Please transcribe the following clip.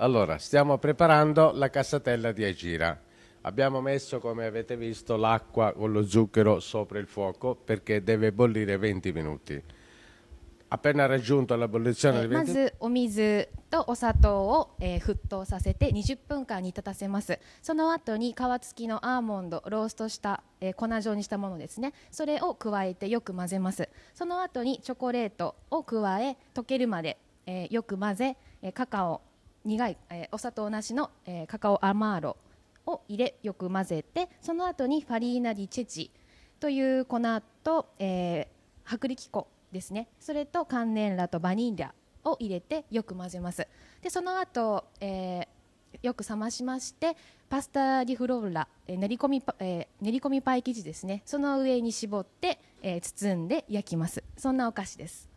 Allora, stiamo preparando la cassatella di Agira. Abbiamo messo, come avete visto, l'acqua con lo zucchero sopra il fuoco perché deve bollire 20 minuti. Appena raggiunto la bollizione え di 20まずお水とお砂糖を、えー沸騰させて20分間煮立たせますその後に皮付きのアーモンドローストした、えー粉状にしたものですねそれを加えてよく混ぜますその後にチョコレートを加え溶けるまで、えーよく混ぜ、えーカカオ 苦い、えーお砂糖なしの、えーカカオアマーロを入れよく混ぜてその後にファリーナ・ディ・チェチという粉と、えー薄力粉ですね。それと寒天ラとバニラを入れてよく混ぜます。でその後、えーよく冷ましましてパスタディフローラ、えー練り込みパ、えー練り込みパイ生地ですね。その上に絞って、え包んで焼きます。そんなお菓子です。